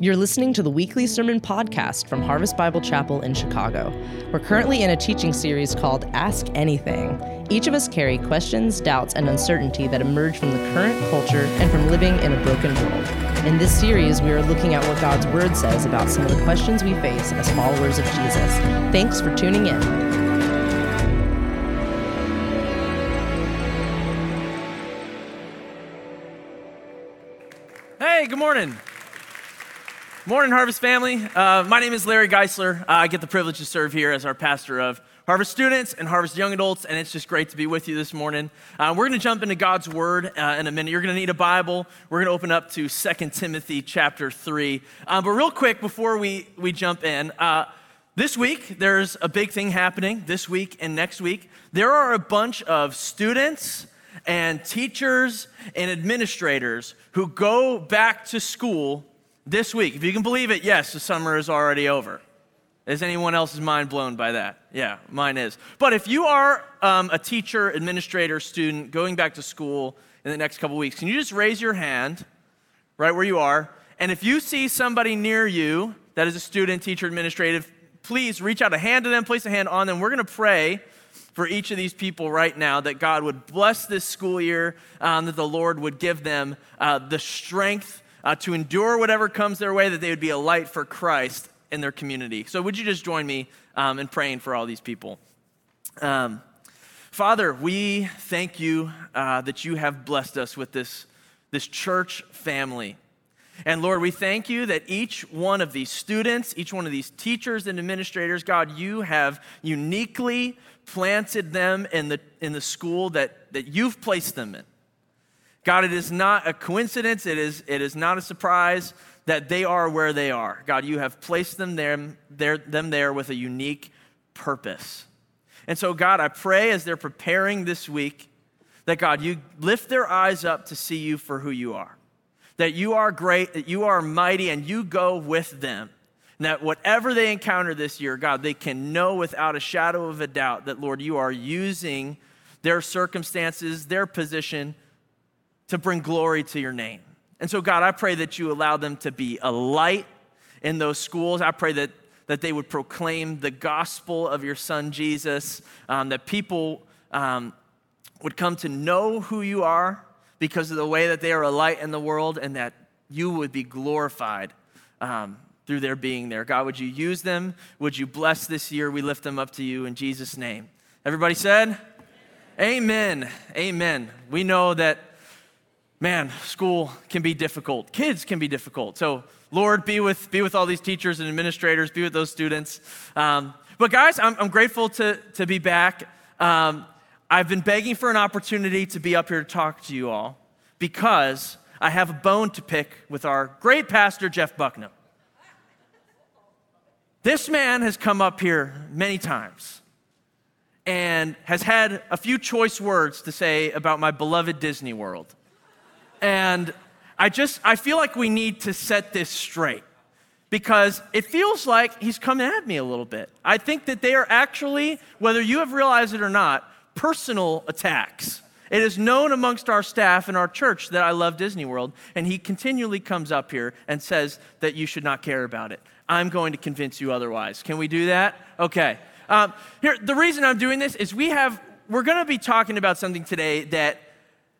You're listening to the weekly sermon podcast from Harvest Bible Chapel in Chicago. We're currently in a teaching series called Ask Anything. Each of us carry questions, doubts, and uncertainty that emerge from the current culture and from living in a broken world. In this series, we are looking at what God's Word says about some of the questions we face as followers of Jesus. Thanks for tuning in. Hey, good morning. Morning, Harvest family. Uh, my name is Larry Geisler. Uh, I get the privilege to serve here as our pastor of Harvest students and Harvest young adults, and it's just great to be with you this morning. Uh, we're going to jump into God's Word uh, in a minute. You're going to need a Bible. We're going to open up to 2 Timothy chapter 3. Uh, but real quick, before we, we jump in, uh, this week there's a big thing happening. This week and next week, there are a bunch of students and teachers and administrators who go back to school this week. If you can believe it, yes, the summer is already over. Is anyone else's mind blown by that? Yeah, mine is. But if you are um, a teacher, administrator, student going back to school in the next couple weeks, can you just raise your hand right where you are? And if you see somebody near you that is a student, teacher, administrative, please reach out a hand to them, place a hand on them. We're going to pray for each of these people right now that God would bless this school year, um, that the Lord would give them uh, the strength uh, to endure whatever comes their way, that they would be a light for Christ in their community. So, would you just join me um, in praying for all these people? Um, Father, we thank you uh, that you have blessed us with this, this church family. And Lord, we thank you that each one of these students, each one of these teachers and administrators, God, you have uniquely planted them in the, in the school that, that you've placed them in. God, it is not a coincidence, it is, it is not a surprise that they are where they are. God, you have placed them there, there, them there with a unique purpose. And so, God, I pray as they're preparing this week that, God, you lift their eyes up to see you for who you are. That you are great, that you are mighty, and you go with them. And that whatever they encounter this year, God, they can know without a shadow of a doubt that, Lord, you are using their circumstances, their position to bring glory to your name. And so, God, I pray that you allow them to be a light in those schools. I pray that, that they would proclaim the gospel of your son, Jesus, um, that people um, would come to know who you are because of the way that they are a light in the world and that you would be glorified um, through their being there. God, would you use them? Would you bless this year? We lift them up to you in Jesus' name. Everybody said, Amen. Amen. We know that man, school can be difficult. Kids can be difficult. So, Lord, be with, be with all these teachers and administrators, be with those students. Um, but, guys, I'm, I'm, grateful to, to be back. Um, I've been begging for an opportunity to be up here to talk to you all because I have a bone to pick with our great pastor, Jeff Bucknam. This man has come up here many times and has had a few choice words to say about my beloved Disney World. And I just, I feel like we need to set this straight because it feels like he's coming at me a little bit. I think that they are actually, whether you have realized it or not, personal attacks. It is known amongst our staff and our church that I love Disney World, and he continually comes up here and says that you should not care about it. I'm going to convince you otherwise. Can we do that? Okay. Um, here, the reason I'm doing this is we have, we're going to be talking about something today that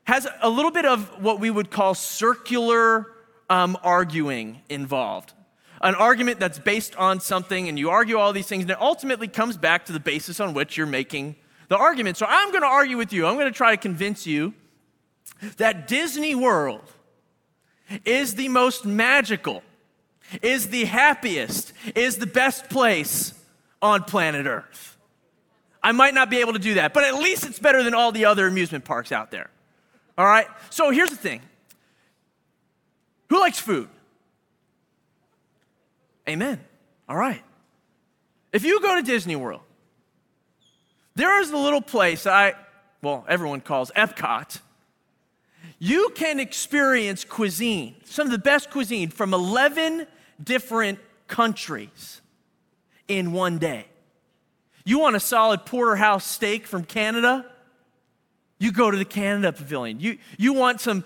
has a little bit of what we would call circular um, arguing involved. An argument that's based on something, and you argue all these things, and it ultimately comes back to the basis on which you're making the argument. So I'm going to argue with you. I'm going to try to convince you that Disney World is the most magical, is the happiest, is the best place on planet Earth. I might not be able to do that, but at least it's better than all the other amusement parks out there. All right? So here's the thing who likes food? Amen. All right. If you go to Disney World, there is a little place I, well, everyone calls Epcot. You can experience cuisine, some of the best cuisine from 11 different countries in one day. You want a solid porterhouse steak from Canada? You go to the Canada Pavilion. You, you want some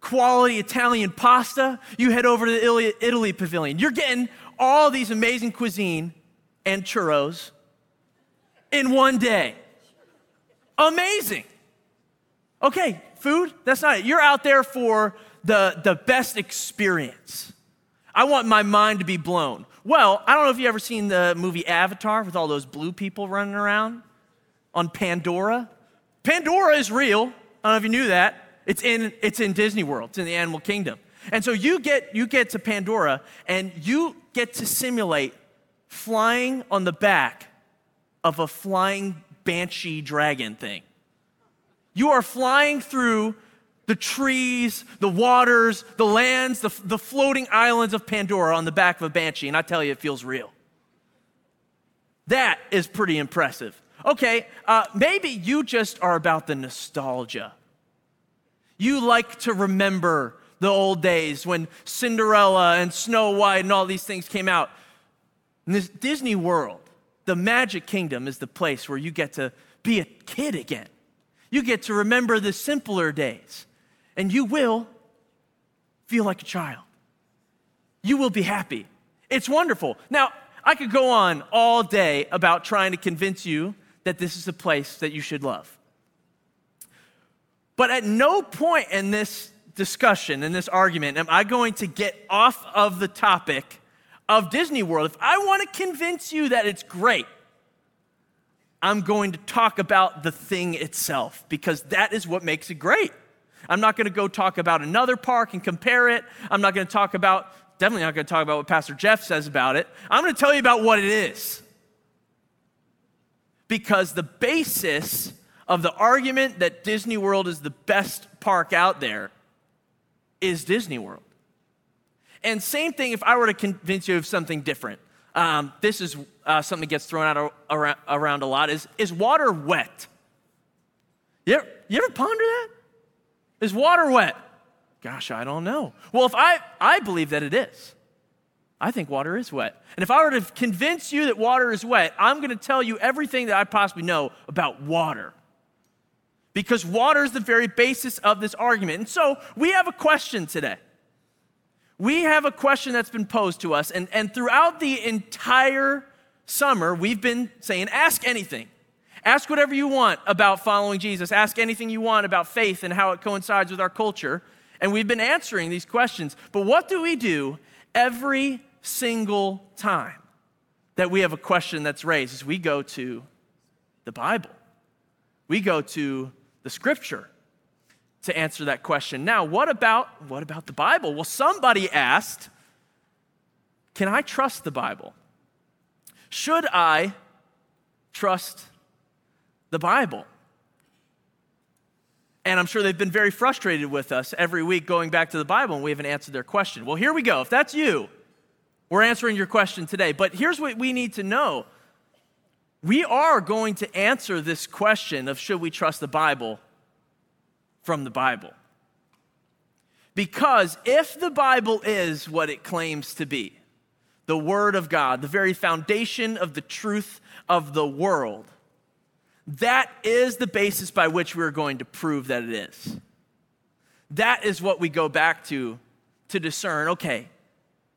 quality Italian pasta, you head over to the Italy, Italy pavilion. You're getting all these amazing cuisine and churros in one day. Amazing. Okay, food, that's not it. You're out there for the, the best experience. I want my mind to be blown. Well, I don't know if you ever seen the movie Avatar with all those blue people running around on Pandora. Pandora is real. I don't know if you knew that. It's in, it's in Disney World, it's in the animal kingdom. And so you get, you get to Pandora and you get to simulate flying on the back of a flying banshee dragon thing. You are flying through the trees, the waters, the lands, the, the floating islands of Pandora on the back of a banshee, and I tell you, it feels real. That is pretty impressive. Okay, uh, maybe you just are about the nostalgia. You like to remember the old days when Cinderella and Snow White and all these things came out. In this Disney World, the Magic Kingdom is the place where you get to be a kid again. You get to remember the simpler days, and you will feel like a child. You will be happy. It's wonderful. Now, I could go on all day about trying to convince you that this is a place that you should love. But at no point in this discussion, in this argument, am I going to get off of the topic of Disney World. If I want to convince you that it's great, I'm going to talk about the thing itself because that is what makes it great. I'm not going to go talk about another park and compare it. I'm not going to talk about, definitely not going to talk about what Pastor Jeff says about it. I'm going to tell you about what it is. Because the basis of the argument that Disney World is the best park out there is Disney World. And same thing if I were to convince you of something different. Um, this is uh, something that gets thrown out around, around a lot is, is water wet? You ever, you ever ponder that? Is water wet? Gosh, I don't know. Well, if I, I believe that it is. I think water is wet. And if I were to convince you that water is wet, I'm going to tell you everything that I possibly know about water because water is the very basis of this argument. And so we have a question today. We have a question that's been posed to us, and, and throughout the entire summer, we've been saying, ask anything. Ask whatever you want about following Jesus. Ask anything you want about faith and how it coincides with our culture. And we've been answering these questions. But what do we do every single time that we have a question that's raised? Is we go to the Bible. We go to the scripture to answer that question. Now, what about what about the Bible? Well, somebody asked, "Can I trust the Bible? Should I trust the Bible?" And I'm sure they've been very frustrated with us every week going back to the Bible and we haven't answered their question. Well, here we go. If that's you, we're answering your question today. But here's what we need to know we are going to answer this question of should we trust the Bible from the Bible. Because if the Bible is what it claims to be, the Word of God, the very foundation of the truth of the world, that is the basis by which we're going to prove that it is. That is what we go back to to discern okay,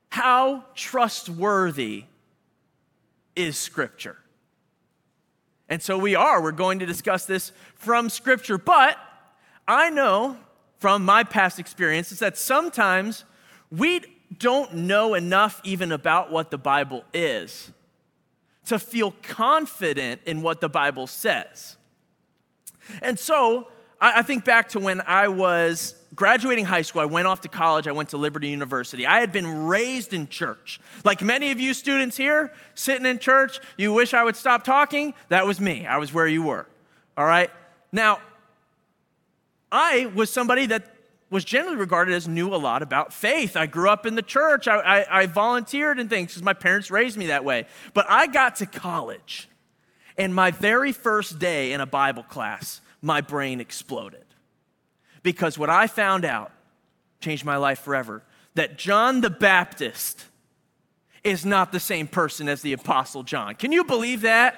how trustworthy is Scripture? And so we are. We're going to discuss this from Scripture. But I know from my past experiences that sometimes we don't know enough even about what the Bible is to feel confident in what the Bible says. And so I, think back to when I was graduating high school, I went off to college, I went to Liberty University. I had been raised in church. Like many of you students here, sitting in church, you wish I would stop talking. That was me. I was where you were. All right? Now, I was somebody that was generally regarded as knew a lot about faith. I grew up in the church. I, I, I volunteered and things because my parents raised me that way. But I got to college, and my very first day in a Bible class, my brain exploded. Because what I found out changed my life forever that John the Baptist is not the same person as the Apostle John. Can you believe that?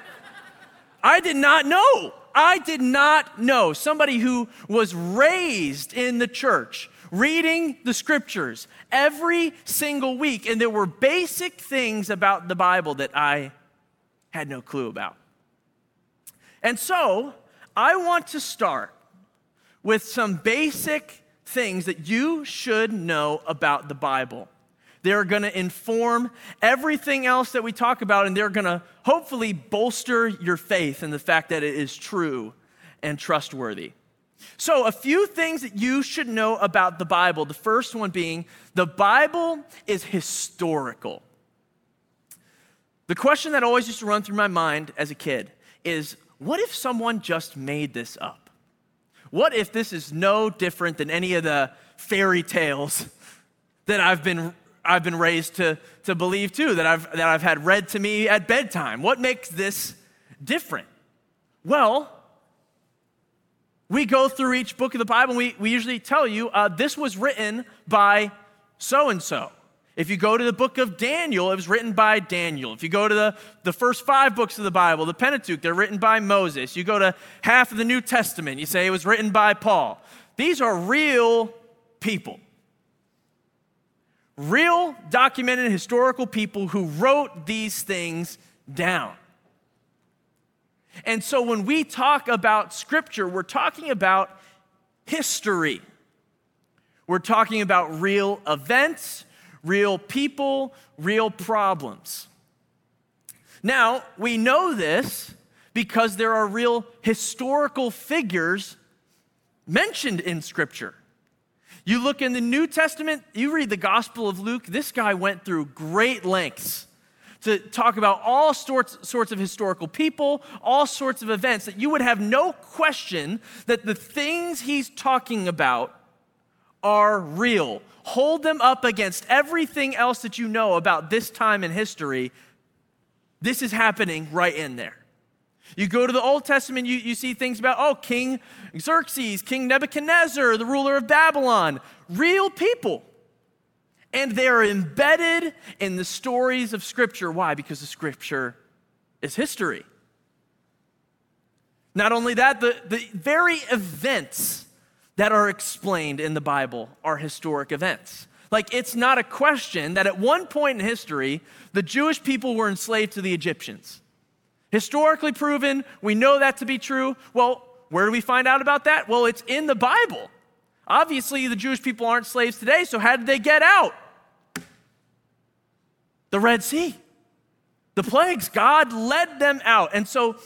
I did not know. I did not know. Somebody who was raised in the church, reading the scriptures every single week, and there were basic things about the Bible that I had no clue about. And so, I want to start with some basic things that you should know about the Bible. They're going to inform everything else that we talk about, and they're going to hopefully bolster your faith in the fact that it is true and trustworthy. So, a few things that you should know about the Bible. The first one being the Bible is historical. The question that always used to run through my mind as a kid is what if someone just made this up? What if this is no different than any of the fairy tales that I've been, I've been raised to, to believe too, that I've, that I've had read to me at bedtime? What makes this different? Well, we go through each book of the Bible and we, we usually tell you uh, this was written by so and so. If you go to the book of Daniel, it was written by Daniel. If you go to the, the first five books of the Bible, the Pentateuch, they're written by Moses. You go to half of the New Testament, you say it was written by Paul. These are real people. Real documented historical people who wrote these things down. And so when we talk about scripture, we're talking about history. We're talking about real events, real people, real problems. Now, we know this because there are real historical figures mentioned in Scripture. You look in the New Testament, you read the Gospel of Luke, this guy went through great lengths to talk about all sorts, sorts of historical people, all sorts of events, that you would have no question that the things he's talking about are real. Hold them up against everything else that you know about this time in history. This is happening right in there. You go to the Old Testament, you, you see things about, oh, King Xerxes, King Nebuchadnezzar, the ruler of Babylon, real people. And they're embedded in the stories of Scripture. Why? Because the Scripture is history. Not only that, the, the very events that are explained in the Bible are historic events. Like, it's not a question that at one point in history, the Jewish people were enslaved to the Egyptians. Historically proven, we know that to be true. Well, where do we find out about that? Well, it's in the Bible. Obviously, the Jewish people aren't slaves today, so how did they get out? The Red Sea. The plagues, God led them out. And so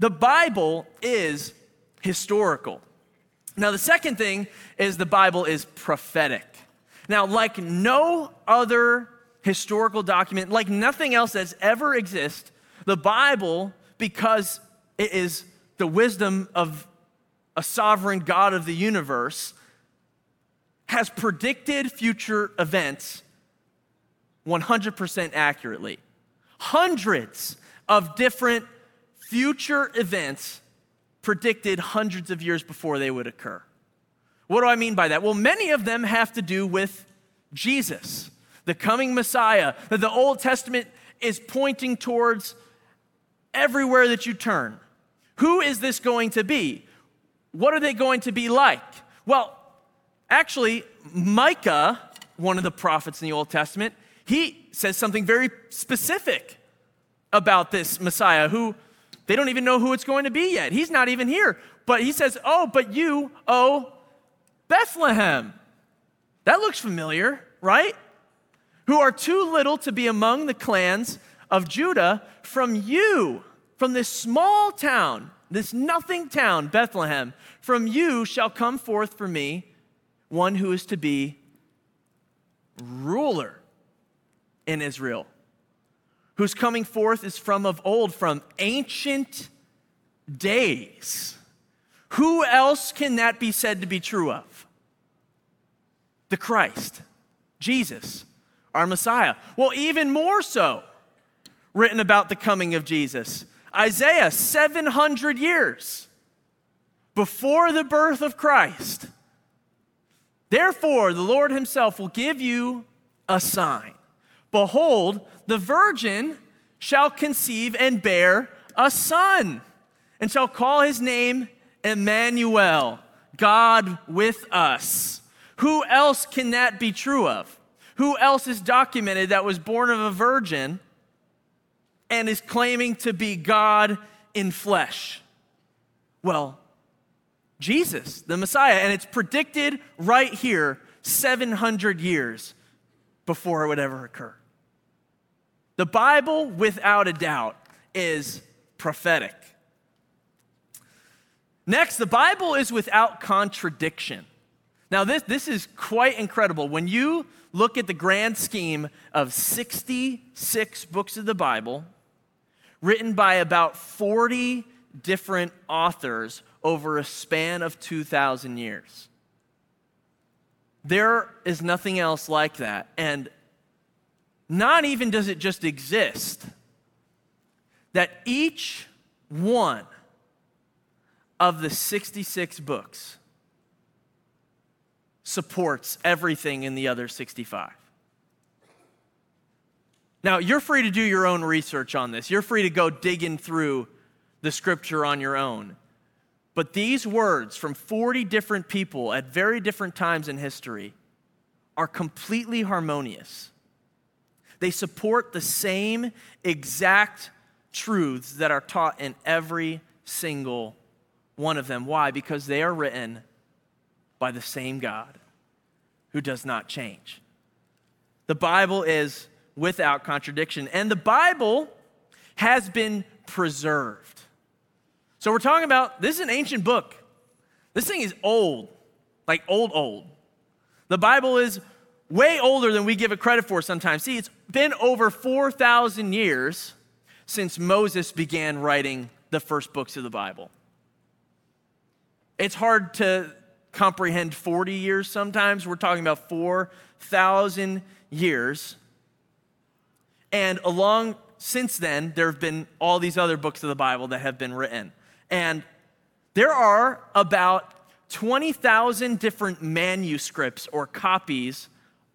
the Bible is historical. Now, the second thing is the Bible is prophetic. Now, like no other historical document, like nothing else that's ever existed, the Bible, because it is the wisdom of a sovereign God of the universe, has predicted future events 100% accurately. Hundreds of different future events predicted hundreds of years before they would occur. What do I mean by that? Well, many of them have to do with Jesus, the coming Messiah, that the Old Testament is pointing towards everywhere that you turn. Who is this going to be? What are they going to be like? Well, actually, Micah, one of the prophets in the Old Testament, he says something very specific about this Messiah who they don't even know who it's going to be yet. He's not even here. But he says, Oh, but you, oh, Bethlehem. That looks familiar, right? Who are too little to be among the clans of Judah, from you, from this small town, this nothing town, Bethlehem, from you shall come forth for me one who is to be ruler in Israel whose coming forth is from of old, from ancient days. Who else can that be said to be true of? The Christ, Jesus, our Messiah. Well, even more so, written about the coming of Jesus. Isaiah, 700 years before the birth of Christ. Therefore, the Lord Himself will give you a sign. Behold, the virgin shall conceive and bear a son, and shall call his name Emmanuel, God with us. Who else can that be true of? Who else is documented that was born of a virgin and is claiming to be God in flesh? Well, Jesus, the Messiah. And it's predicted right here 700 years before it would ever occur. The Bible, without a doubt, is prophetic. Next, the Bible is without contradiction. Now, this, this is quite incredible. When you look at the grand scheme of 66 books of the Bible, written by about 40 different authors over a span of 2,000 years. There is nothing else like that. And not even does it just exist, that each one of the 66 books supports everything in the other 65. Now, you're free to do your own research on this. You're free to go digging through the scripture on your own. But these words from 40 different people at very different times in history are completely harmonious. They support the same exact truths that are taught in every single one of them. Why? Because they are written by the same God who does not change. The Bible is without contradiction, and the Bible has been preserved. So we're talking about this is an ancient book. This thing is old, like old, old. The Bible is way older than we give it credit for sometimes. See, it's been over 4,000 years since Moses began writing the first books of the Bible. It's hard to comprehend 40 years sometimes. We're talking about 4,000 years. And along since then, there have been all these other books of the Bible that have been written. And there are about 20,000 different manuscripts or copies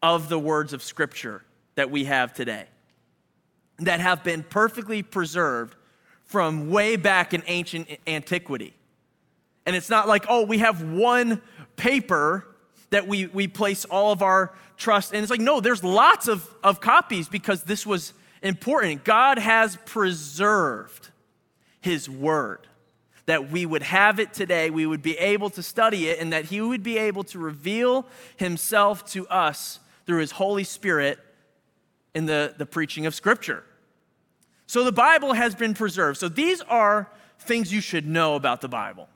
of the words of Scripture that we have today that have been perfectly preserved from way back in ancient antiquity. And it's not like, oh, we have one paper that we, we place all of our trust in. It's like, no, there's lots of, of copies because this was important. God has preserved His word that we would have it today, we would be able to study it, and that He would be able to reveal Himself to us through His Holy Spirit in the, the preaching of Scripture. So the Bible has been preserved. So these are things you should know about the Bible.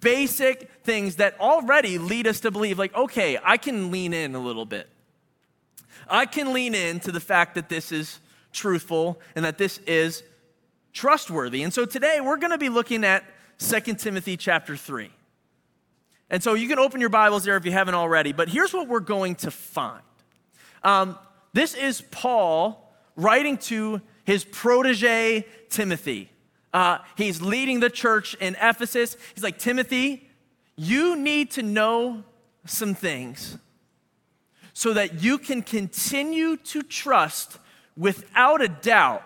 Basic things that already lead us to believe, like, okay, I can lean in a little bit. I can lean in to the fact that this is truthful and that this is trustworthy. And so today we're going to be looking at 2 Timothy chapter 3. And so you can open your Bibles there if you haven't already, but here's what we're going to find. Um, this is Paul writing to his protege, Timothy. Uh, he's leading the church in Ephesus. He's like, Timothy, you need to know some things so that you can continue to trust without a doubt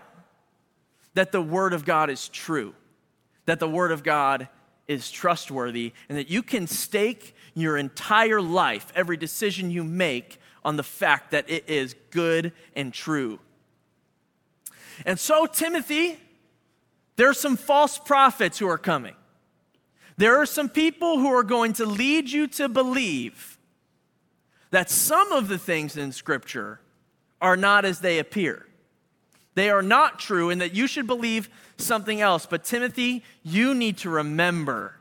that the Word of God is true, that the Word of God is trustworthy, and that you can stake your entire life, every decision you make, on the fact that it is good and true. And so, Timothy, there are some false prophets who are coming. There are some people who are going to lead you to believe that some of the things in Scripture are not as they appear. They are not true, and that you should believe something else. But, Timothy, you need to remember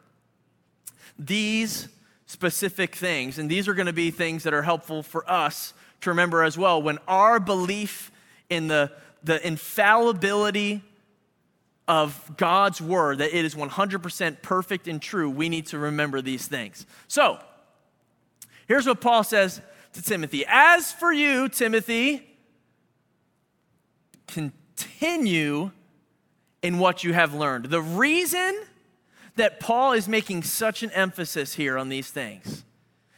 these specific things. And these are going to be things that are helpful for us to remember as well. When our belief in the, the infallibility of God's word, that it is 100% perfect and true, we need to remember these things. So, here's what Paul says to Timothy As for you, Timothy, continue in what you have learned. The reason that Paul is making such an emphasis here on these things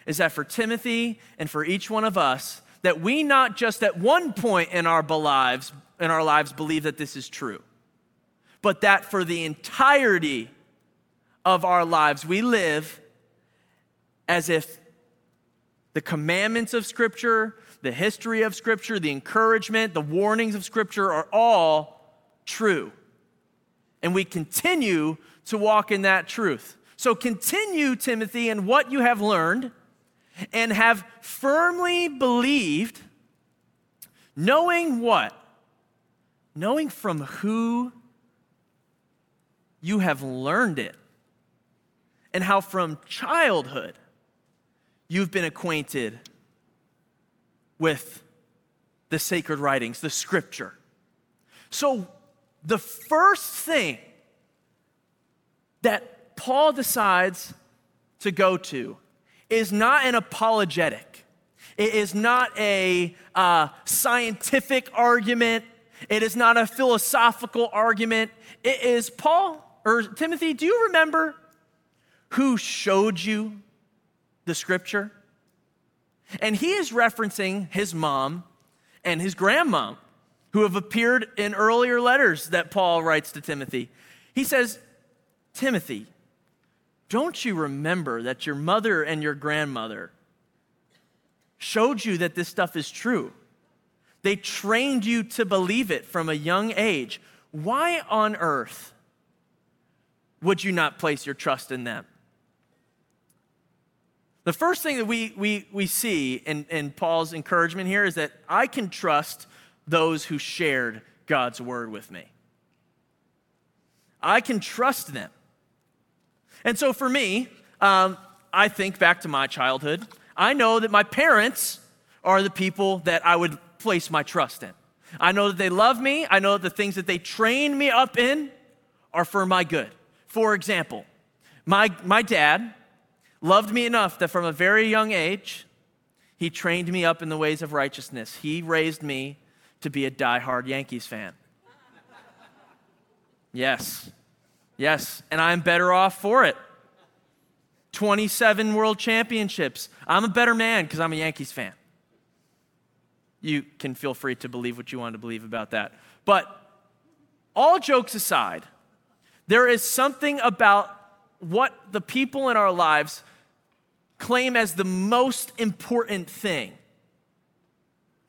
is that for Timothy and for each one of us, that we not just at one point in our lives, in our lives believe that this is true, but that for the entirety of our lives we live as if The commandments of Scripture, the history of Scripture, the encouragement, the warnings of Scripture are all true. And we continue to walk in that truth. So continue, Timothy, in what you have learned and have firmly believed, knowing what? Knowing from who you have learned it, and how from childhood you've been acquainted with the sacred writings, the scripture. So, the first thing that Paul decides to go to is not an apologetic. It is not a uh, scientific argument. It is not a philosophical argument. It is Paul or Timothy, do you remember who showed you the scripture? And he is referencing his mom and his grandmom, who have appeared in earlier letters that Paul writes to Timothy. He says, Timothy, don't you remember that your mother and your grandmother showed you that this stuff is true? They trained you to believe it from a young age. Why on earth would you not place your trust in them? The first thing that we, we, we see in, in Paul's encouragement here is that I can trust those who shared God's word with me. I can trust them. And so for me, um, I think back to my childhood. I know that my parents are the people that I would place my trust in. I know that they love me. I know that the things that they train me up in are for my good. For example, my, my dad loved me enough that from a very young age, he trained me up in the ways of righteousness. He raised me to be a die-hard Yankees fan. Yes, yes, and I'm better off for it. 27 world championships. I'm a better man because I'm a Yankees fan. You can feel free to believe what you want to believe about that. But all jokes aside, there is something about what the people in our lives claim as the most important thing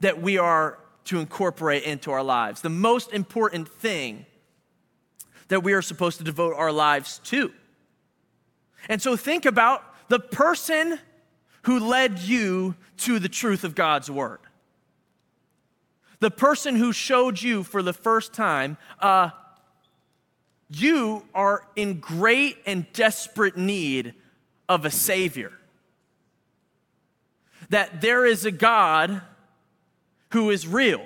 that we are to incorporate into our lives, the most important thing that we are supposed to devote our lives to. And so think about the person who led you to the truth of God's word. The person who showed you for the first time uh, you are in great and desperate need of a Savior. That there is a God who is real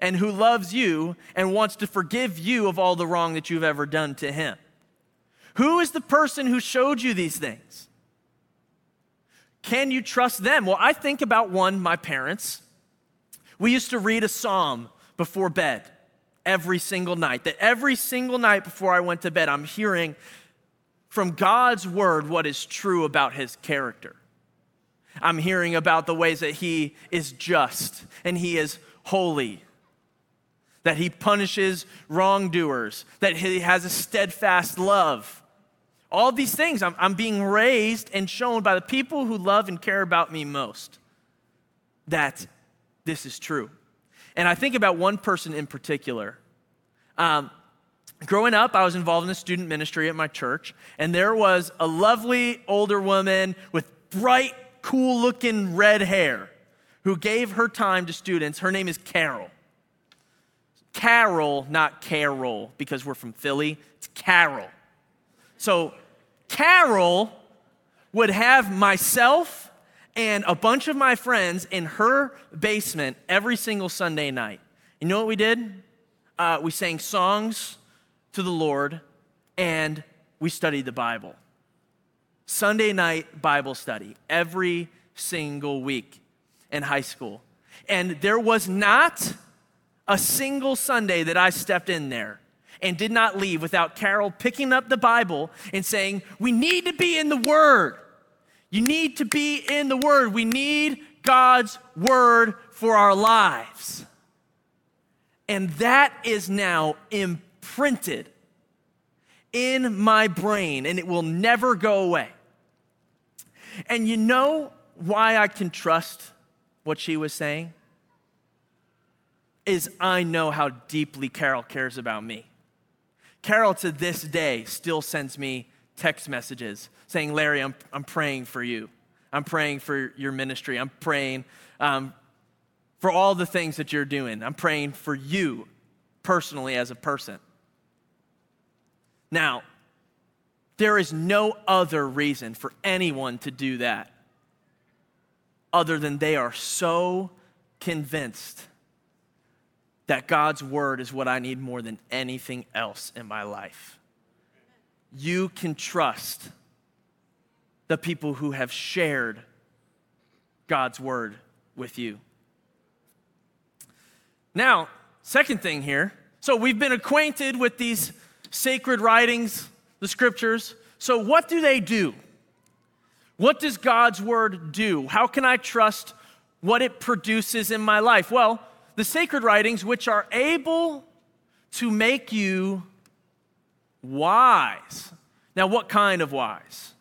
and who loves you and wants to forgive you of all the wrong that you've ever done to Him. Who is the person who showed you these things? Can you trust them? Well, I think about one, my parents. We used to read a psalm before bed every single night. That every single night before I went to bed, I'm hearing from God's word what is true about his character. I'm hearing about the ways that he is just and he is holy, that he punishes wrongdoers, that he has a steadfast love. All these things, I'm, I'm being raised and shown by the people who love and care about me most that this is true. And I think about one person in particular. Um, growing up, I was involved in a student ministry at my church, and there was a lovely older woman with bright, cool looking red hair who gave her time to students. Her name is Carol. Carol, not Carol, because we're from Philly. It's Carol. So, Carol would have myself and a bunch of my friends in her basement every single Sunday night. You know what we did? Uh, we sang songs to the Lord and we studied the Bible. Sunday night Bible study every single week in high school. And there was not a single Sunday that I stepped in there and did not leave without Carol picking up the Bible and saying, We need to be in the Word. You need to be in the Word. We need God's Word for our lives. And that is now imprinted in my brain, and it will never go away. And you know why I can trust what she was saying is I know how deeply Carol cares about me. Carol to this day still sends me text messages saying, Larry, I'm, I'm praying for you. I'm praying for your ministry. I'm praying um, for all the things that you're doing. I'm praying for you personally as a person. Now, there is no other reason for anyone to do that other than they are so convinced that God's word is what I need more than anything else in my life. You can trust the people who have shared God's word with you. Now, second thing here. So we've been acquainted with these sacred writings, the scriptures. So, what do they do? What does God's word do? How can I trust what it produces in my life? Well, the sacred writings, which are able to make you wise. Now, what kind of wise?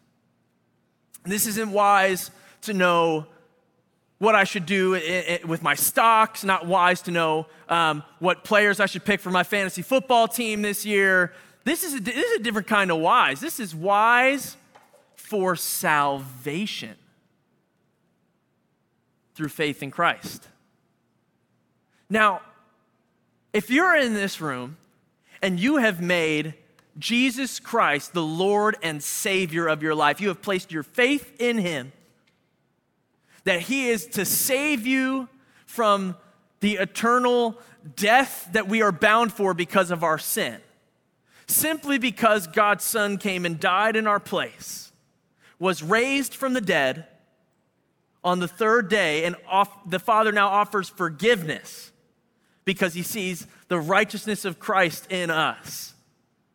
This isn't wise to know what I should do with my stocks, not wise to know um, what players I should pick for my fantasy football team this year. This is, a, this is a different kind of wise. This is wise for salvation through faith in Christ. Now, if you're in this room and you have made Jesus Christ the Lord and Savior of your life, you have placed your faith in Him, that He is to save you from the eternal death that we are bound for because of our sin, simply because God's Son came and died in our place, was raised from the dead on the third day, and off, the Father now offers forgiveness because he sees the righteousness of Christ in us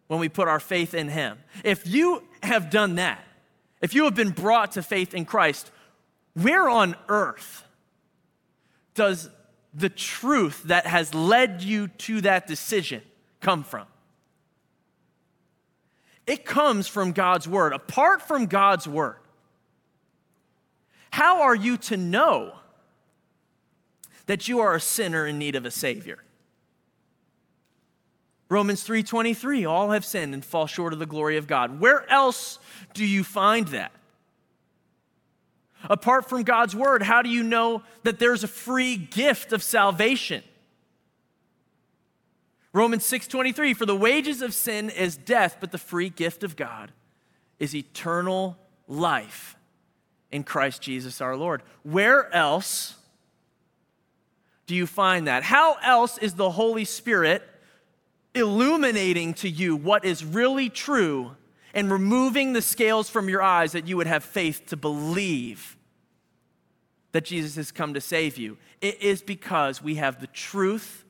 when we put our faith in him. If you have done that, if you have been brought to faith in Christ, where on earth does the truth that has led you to that decision come from? It comes from God's word. Apart from God's word, how are you to know that you are a sinner in need of a savior. Romans 3:23 all have sinned and fall short of the glory of God. Where else do you find that? Apart from God's word, how do you know that there's a free gift of salvation? Romans 6:23 for the wages of sin is death, but the free gift of God is eternal life in Christ Jesus our Lord. Where else do you find that? How else is the Holy Spirit illuminating to you what is really true and removing the scales from your eyes that you would have faith to believe that Jesus has come to save you? It is because we have the truth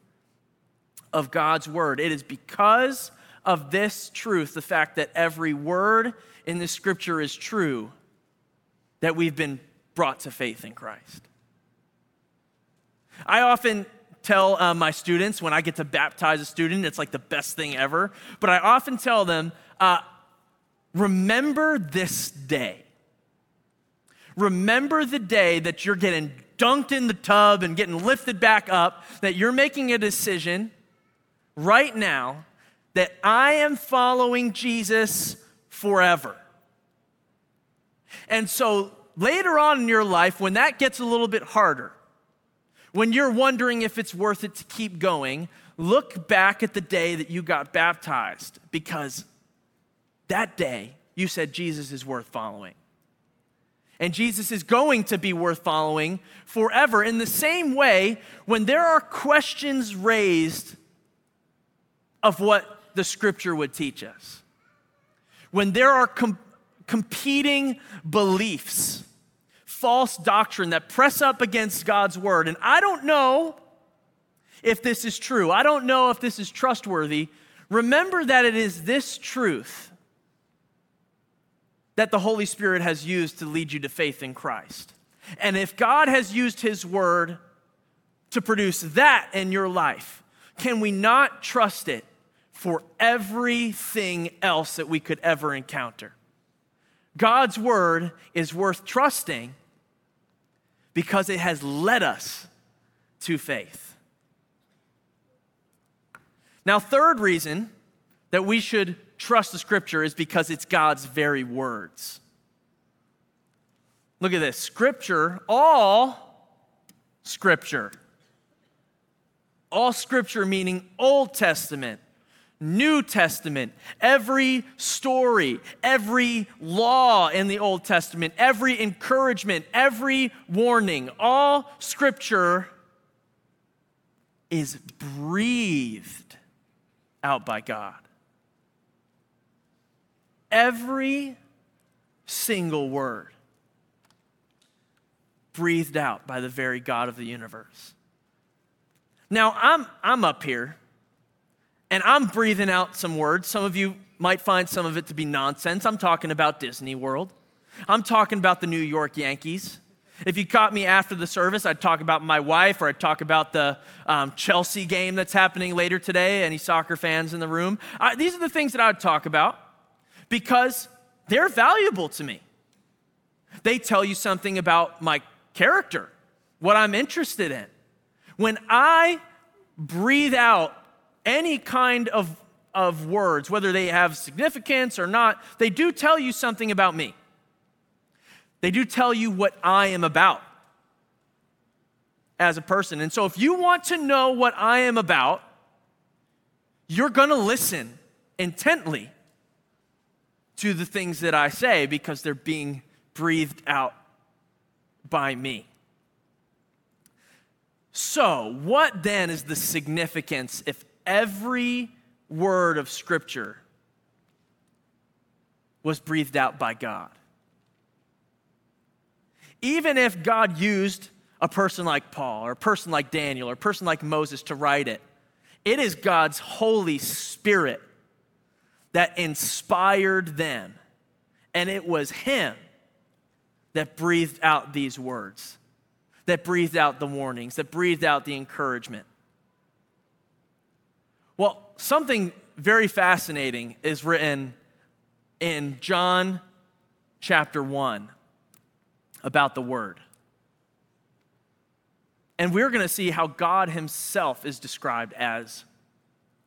of God's word. It is because of this truth, the fact that every word in the scripture is true, that we've been brought to faith in Christ. I often tell uh, my students when I get to baptize a student, it's like the best thing ever. But I often tell them, uh, remember this day. Remember the day that you're getting dunked in the tub and getting lifted back up, that you're making a decision right now that I am following Jesus forever. And so later on in your life, when that gets a little bit harder, when you're wondering if it's worth it to keep going, look back at the day that you got baptized because that day you said Jesus is worth following. And Jesus is going to be worth following forever. In the same way, when there are questions raised of what the scripture would teach us, when there are com- competing beliefs, false doctrine that press up against God's word. And I don't know if this is true, I don't know if this is trustworthy. Remember that it is this truth that the Holy Spirit has used to lead you to faith in Christ. And if God has used His word to produce that in your life, can we not trust it for everything else that we could ever encounter? God's word is worth trusting because it has led us to faith. Now, third reason that we should trust the scripture is because it's God's very words. Look at this scripture, all scripture, all scripture meaning Old Testament, New Testament, every story, every law in the Old Testament, every encouragement, every warning, all scripture is breathed out by God. Every single word breathed out by the very God of the universe. Now, I'm, I'm up here and I'm breathing out some words. Some of you might find some of it to be nonsense. I'm talking about Disney World, I'm talking about the New York Yankees. If you caught me after the service, I'd talk about my wife or I'd talk about the um, Chelsea game that's happening later today. Any soccer fans in the room? I, these are the things that I would talk about because they're valuable to me. They tell you something about my character, what I'm interested in. When I breathe out any kind of, of words, whether they have significance or not, they do tell you something about me. They do tell you what I am about as a person. And so if you want to know what I am about, you're going to listen intently to the things that I say because they're being breathed out by me. So, what then is the significance if every word of Scripture was breathed out by God? Even if God used a person like Paul or a person like Daniel or a person like Moses to write it, it is God's Holy Spirit that inspired them. And it was Him that breathed out these words, that breathed out the warnings, that breathed out the encouragement. Something very fascinating is written in John chapter 1 about the Word. And we're going to see how God Himself is described as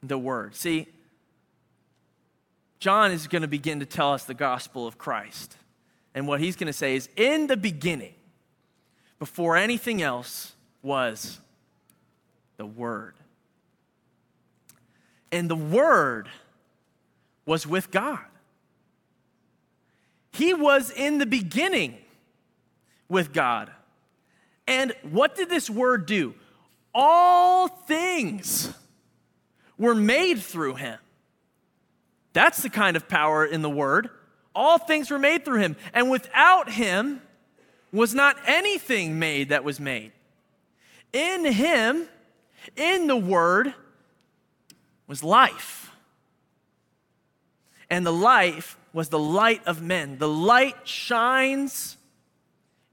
the Word. See, John is going to begin to tell us the gospel of Christ. And what he's going to say is in the beginning, before anything else, was the Word. And the Word was with God. He was in the beginning with God. And what did this Word do? All things were made through Him. That's the kind of power in the Word. All things were made through him, and without him was not anything made that was made. In him, in the Word, was life. And the life was the light of men. The light shines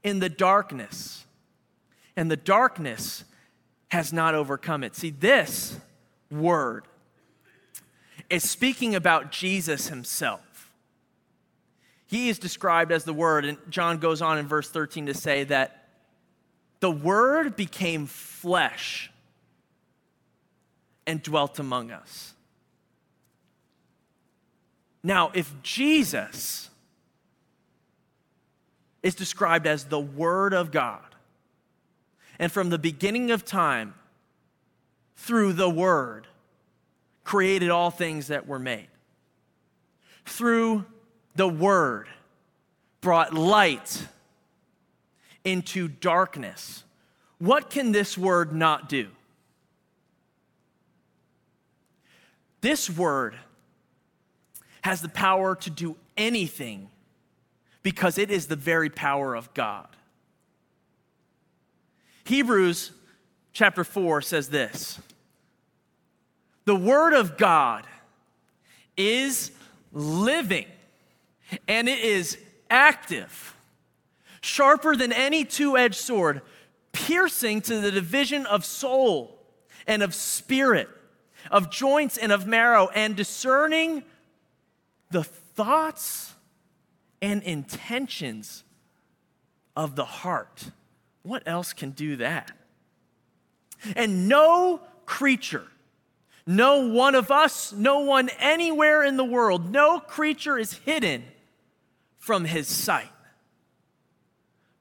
in the darkness, and the darkness has not overcome it. See, this word is speaking about Jesus himself. He is described as the Word, and John goes on in verse 13 to say that the Word became flesh and dwelt among us. Now, if Jesus is described as the Word of God, and from the beginning of time, through the Word, created all things that were made, through the word brought light into darkness. What can this word not do? This word has the power to do anything because it is the very power of God. Hebrews chapter 4 says this The word of God is living and it is active, sharper than any two edged sword, piercing to the division of soul and of spirit, of joints and of marrow, and discerning the thoughts and intentions of the heart. What else can do that? And no creature, no one of us, no one anywhere in the world, no creature is hidden from his sight.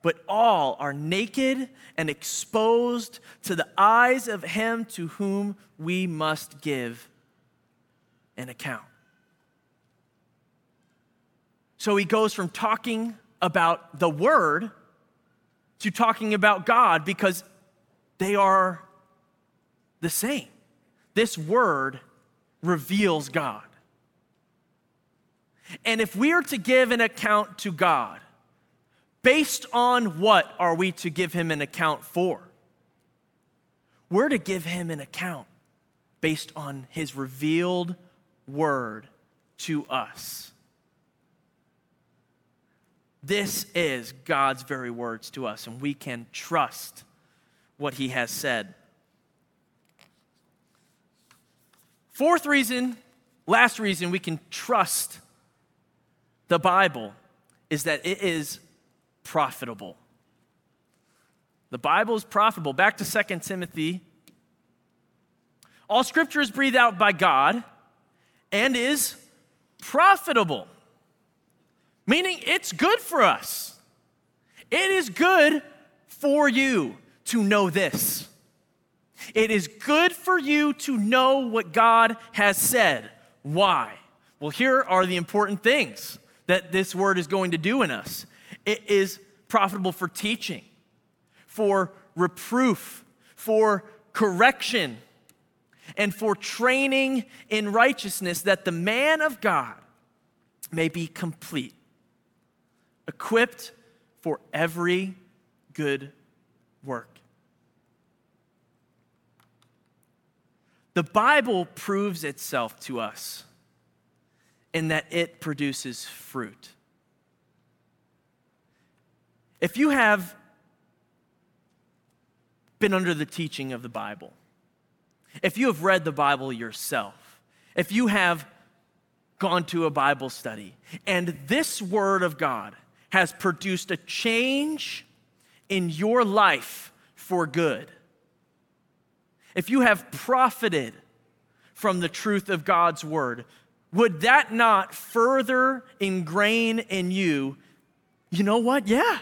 But all are naked and exposed to the eyes of him to whom we must give an account. So he goes from talking about the Word to talking about God because they are the same. This Word reveals God. And if we are to give an account to God, based on what are we to give him an account for? We're to give him an account based on his revealed word to us. This is God's very words to us, and we can trust what he has said. Fourth reason, last reason we can trust the Bible is that it is profitable. The Bible is profitable. Back to 2 Timothy. All scripture is breathed out by God and is profitable meaning it's good for us. It is good for you to know this. It is good for you to know what God has said. Why? Well, here are the important things that this word is going to do in us it is profitable for teaching, for reproof, for correction, and for training in righteousness, that the man of God may be complete equipped for every good work. The Bible proves itself to us in that it produces fruit. If you have been under the teaching of the Bible, if you have read the Bible yourself, if you have gone to a Bible study, and this Word of God has produced a change in your life for good, if you have profited from the truth of God's word, would that not further ingrain in you, you know what? Yeah,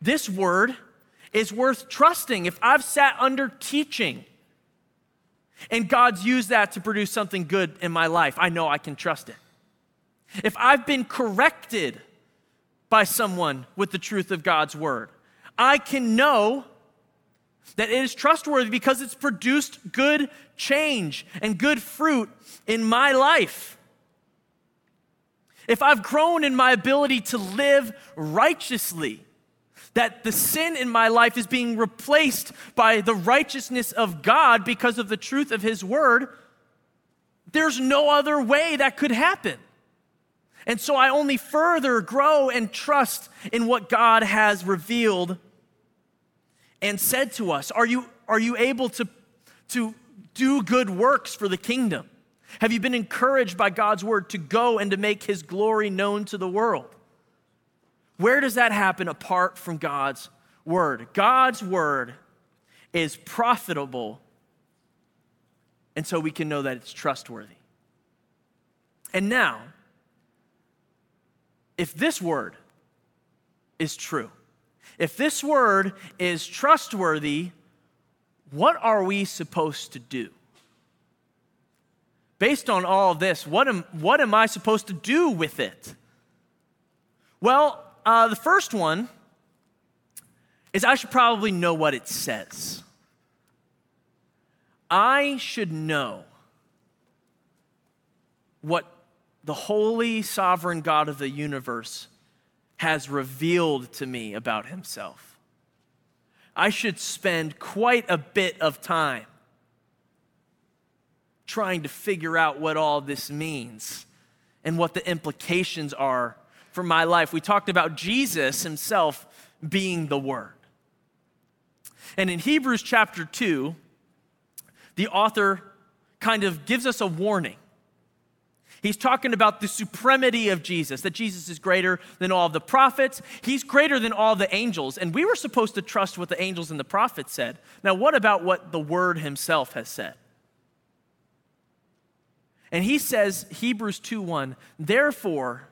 this word is worth trusting. If I've sat under teaching and God's used that to produce something good in my life, I know I can trust it. If I've been corrected by someone with the truth of God's word. I can know that it is trustworthy because it's produced good change and good fruit in my life. If I've grown in my ability to live righteously, that the sin in my life is being replaced by the righteousness of God because of the truth of His Word, there's no other way that could happen. And so I only further grow and trust in what God has revealed and said to us. Are you, are you able to, to do good works for the kingdom? Have you been encouraged by God's word to go and to make his glory known to the world? Where does that happen apart from God's word? God's word is profitable, and so we can know that it's trustworthy. And now, if this word is true, if this word is trustworthy, what are we supposed to do? Based on all this, what am, what am I supposed to do with it? Well, uh, the first one is I should probably know what it says. I should know what the holy, sovereign God of the universe has revealed to me about himself. I should spend quite a bit of time trying to figure out what all this means and what the implications are for my life. We talked about Jesus himself being the Word. And in Hebrews chapter 2, the author kind of gives us a warning He's talking about the supremacy of Jesus, that Jesus is greater than all the prophets. He's greater than all the angels. And we were supposed to trust what the angels and the prophets said. Now, what about what the Word Himself has said? And he says, Hebrews 2 1, therefore,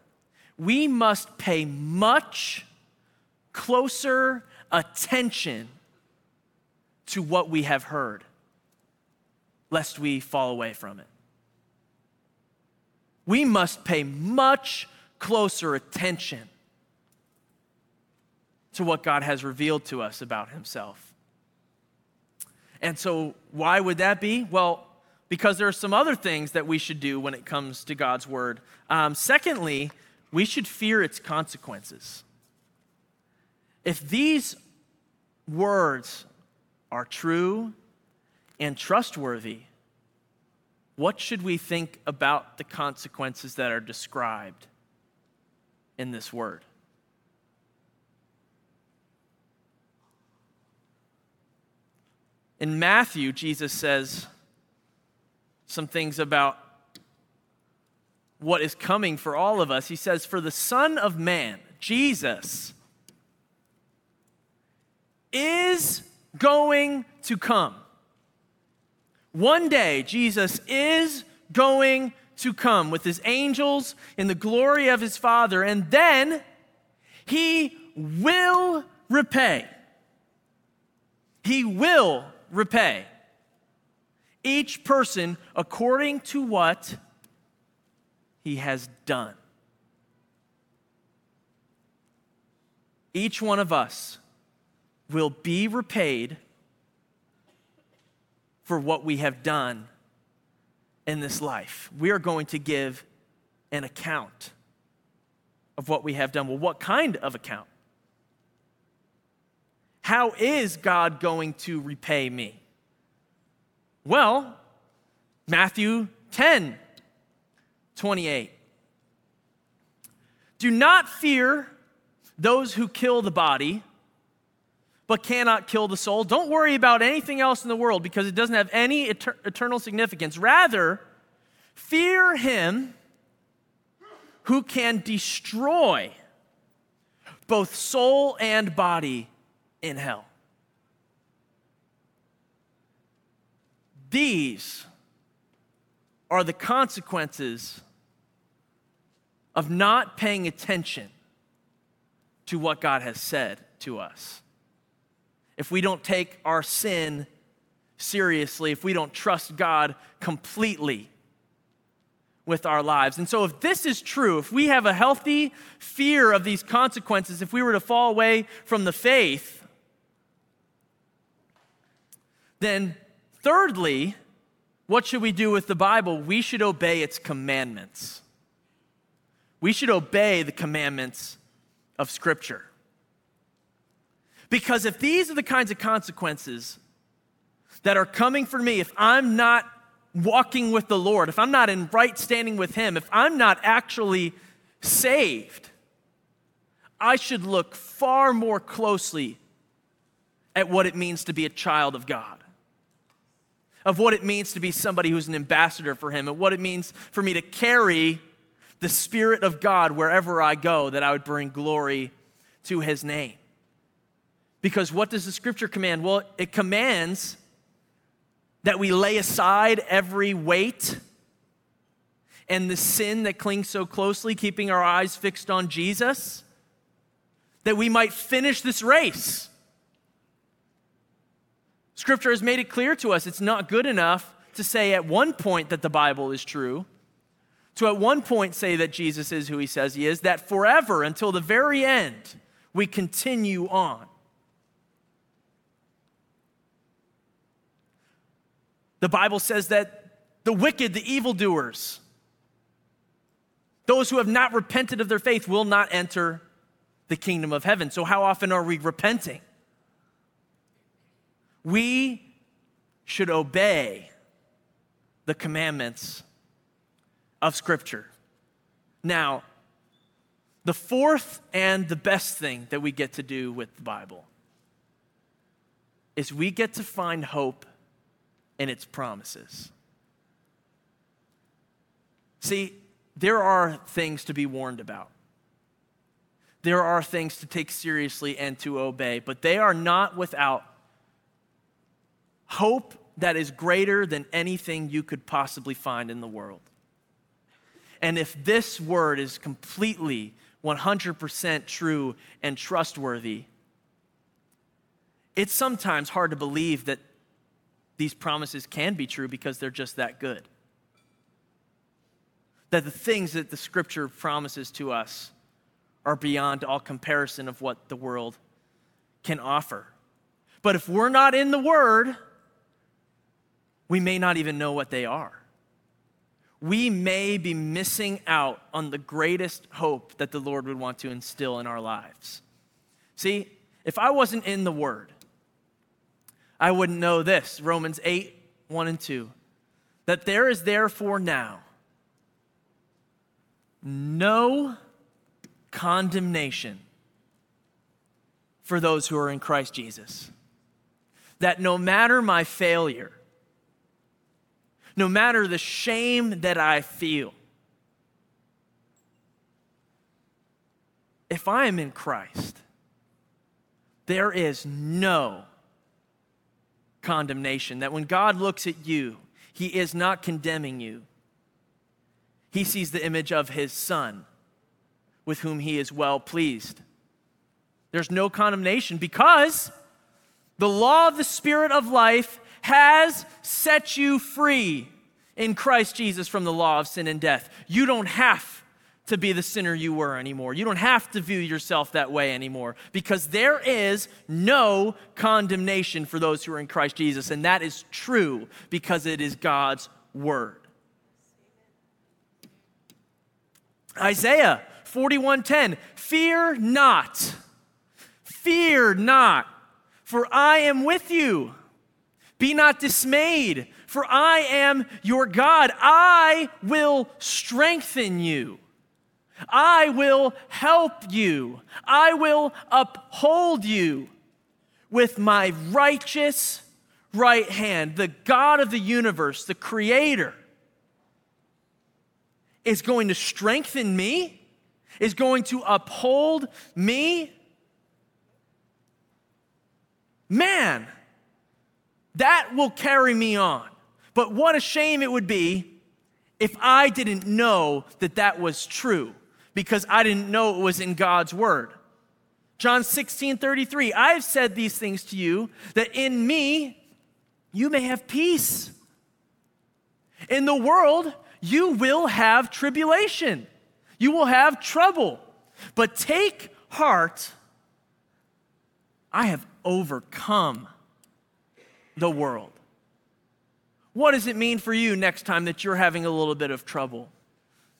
we must pay much closer attention to what we have heard, lest we fall away from it. We must pay much closer attention to what God has revealed to us about Himself. And so, why would that be? Well, because there are some other things that we should do when it comes to God's Word. Um, secondly, we should fear its consequences. If these words are true and trustworthy, what should we think about the consequences that are described in this word? In Matthew, Jesus says some things about what is coming for all of us. He says, For the Son of Man, Jesus, is going to come. One day, Jesus is going to come with his angels in the glory of his Father, and then he will repay. He will repay each person according to what he has done. Each one of us will be repaid for what we have done in this life. We are going to give an account of what we have done. Well, what kind of account? How is God going to repay me? Well, Matthew 10 28. Do not fear those who kill the body, but cannot kill the soul. Don't worry about anything else in the world because it doesn't have any etern- eternal significance. Rather, fear him who can destroy both soul and body in hell. These are the consequences of not paying attention to what God has said to us. If we don't take our sin seriously, if we don't trust God completely with our lives. And so, if this is true, if we have a healthy fear of these consequences, if we were to fall away from the faith, then thirdly, what should we do with the Bible? We should obey its commandments. We should obey the commandments of Scripture. Because if these are the kinds of consequences that are coming for me, if I'm not walking with the Lord, if I'm not in right standing with Him, if I'm not actually saved, I should look far more closely at what it means to be a child of God of what it means to be somebody who's an ambassador for Him and what it means for me to carry the Spirit of God wherever I go, that I would bring glory to His name. Because what does the scripture command? Well, it commands that we lay aside every weight and the sin that clings so closely, keeping our eyes fixed on Jesus, that we might finish this race Scripture has made it clear to us it's not good enough to say at one point that the Bible is true, to at one point say that Jesus is who he says he is, that forever until the very end we continue on. The Bible says that the wicked, the evildoers, those who have not repented of their faith will not enter the kingdom of heaven. So, how often are we repenting? We should obey the commandments of Scripture. Now, the fourth and the best thing that we get to do with the Bible is we get to find hope in its promises. See, there are things to be warned about. There are things to take seriously and to obey, but they are not without hope that is greater than anything you could possibly find in the world. And if this word is completely 100% true and trustworthy, it's sometimes hard to believe that these promises can be true because they're just that good. That the things that the scripture promises to us are beyond all comparison of what the world can offer. But if we're not in the Word, we may not even know what they are. We may be missing out on the greatest hope that the Lord would want to instill in our lives. See, if I wasn't in the Word, I wouldn't know this Romans 8, 1 and 2. That there is therefore now no condemnation for those who are in Christ Jesus. That no matter my failure, no matter the shame that I feel, if I am in Christ, there is no condemnation. That when God looks at you, He is not condemning you, He sees the image of His Son with whom He is well pleased. There's no condemnation because the law of the Spirit of life has set you free in Christ Jesus from the law of sin and death. You don't have to be the sinner you were anymore. You don't have to view yourself that way anymore because there is no condemnation for those who are in Christ Jesus. And that is true because it is God's word. Isaiah 41:10 Fear not. Fear not, for I am with you. Be not dismayed, for I am your God. I will strengthen you. I will help you. I will uphold you with my righteous right hand. The God of the universe, the creator, is going to strengthen me, is going to uphold me. Man, that will carry me on. But what a shame it would be if I didn't know that that was true because I didn't know it was in God's word. John 16 33, I've said these things to you that in me you may have peace. In the world, you will have tribulation, you will have trouble. But take heart, I have overcome the world. What does it mean for you next time that you're having a little bit of trouble?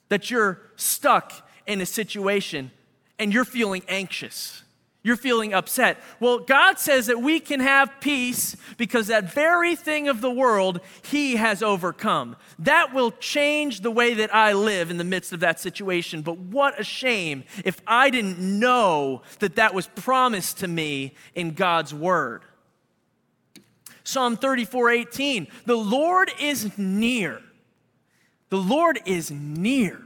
That you're stuck in a situation and you're feeling anxious? You're feeling upset. Well, God says that we can have peace because that very thing of the world He has overcome. That will change the way that I live in the midst of that situation. But what a shame if I didn't know that that was promised to me in God's Word. Psalm 34 18. The Lord is near. The Lord is near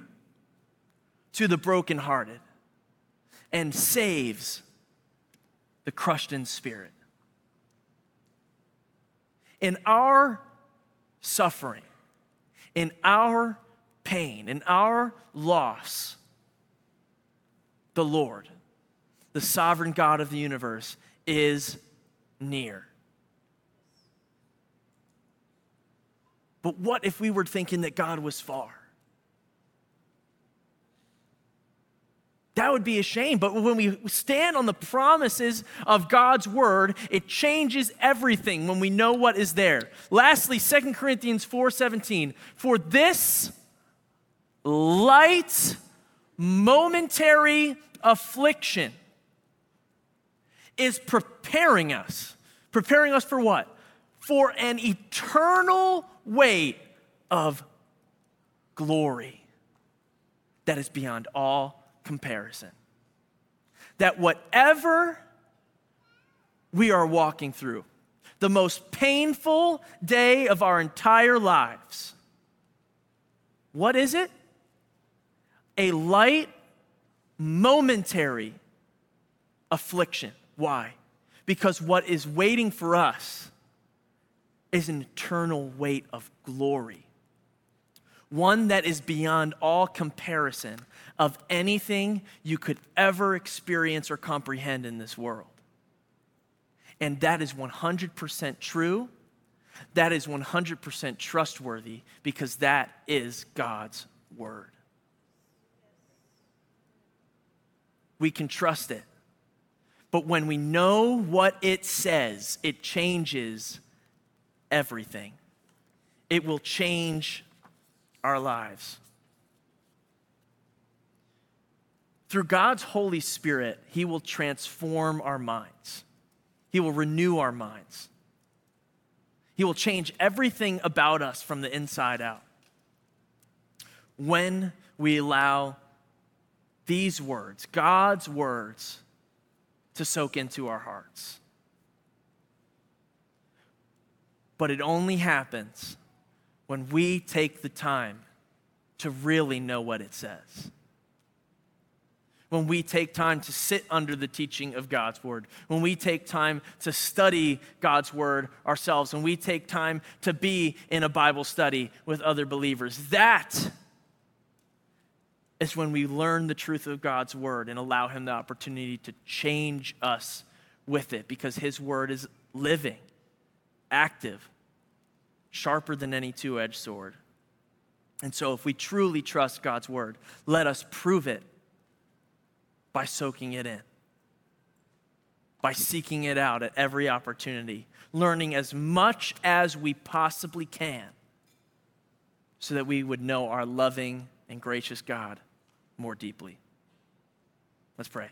to the brokenhearted and saves the crushed in spirit. In our suffering, in our pain, in our loss, the Lord, the sovereign God of the universe, is near. But what if we were thinking that God was far? That would be a shame. But when we stand on the promises of God's word, it changes everything when we know what is there. Lastly, 2 Corinthians 4:17. For this light momentary affliction is preparing us. Preparing us for what? For an eternal weight of glory that is beyond all comparison. That whatever we are walking through, the most painful day of our entire lives, what is it? a light, momentary affliction. Why? Because what is waiting for us is an eternal weight of glory, one that is beyond all comparison of anything you could ever experience or comprehend in this world. And that is 100% true. That is 100% trustworthy because that is God's word. We can trust it. But when we know what it says, it changes everything. It will change our lives. Through God's Holy Spirit, He will transform our minds. He will renew our minds. He will change everything about us from the inside out. When we allow these words, God's words, to soak into our hearts. But it only happens when we take the time to really know what it says. When we take time to sit under the teaching of God's word, when we take time to study God's word ourselves, when we take time to be in a Bible study with other believers. That is when we learn the truth of God's word and allow Him the opportunity to change us with it. Because His word is living, active, sharper than any two edged sword. And so, if we truly trust God's word, let us prove it by soaking it in, by seeking it out at every opportunity, learning as much as we possibly can so that we would know our loving and gracious God more deeply. Let's pray.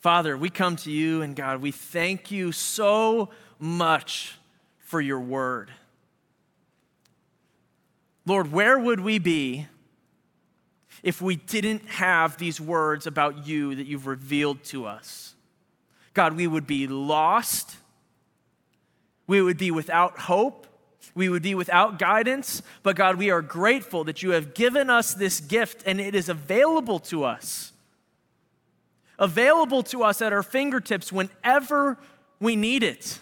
Father, we come to you, and God, we thank you so much for your word. Lord, where would we be if we didn't have these words about you that you've revealed to us. God, we would be lost. We would be without hope. We would be without guidance. But God, we are grateful that you have given us this gift and it is available to us. Available to us at our fingertips whenever we need it.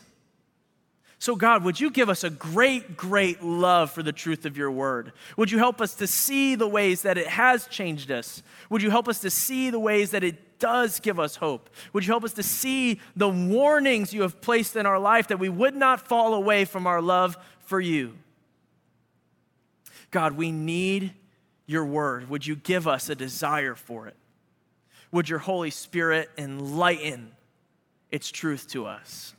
So, God, would you give us a great, great love for the truth of your word? Would you help us to see the ways that it has changed us? Would you help us to see the ways that it does give us hope? Would you help us to see the warnings you have placed in our life that we would not fall away from our love for you? God, we need your word. Would you give us a desire for it? Would your Holy Spirit enlighten its truth to us?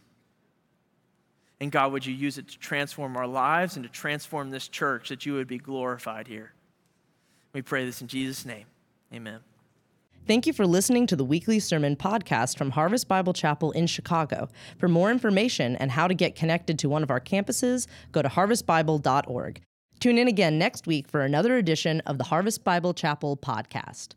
And God, would you use it to transform our lives and to transform this church that you would be glorified here? We pray this in Jesus' name. Amen. Thank you for listening to the weekly sermon podcast from Harvest Bible Chapel in Chicago. For more information and how to get connected to one of our campuses, go to harvestbible.org. Tune in again next week for another edition of the Harvest Bible Chapel podcast.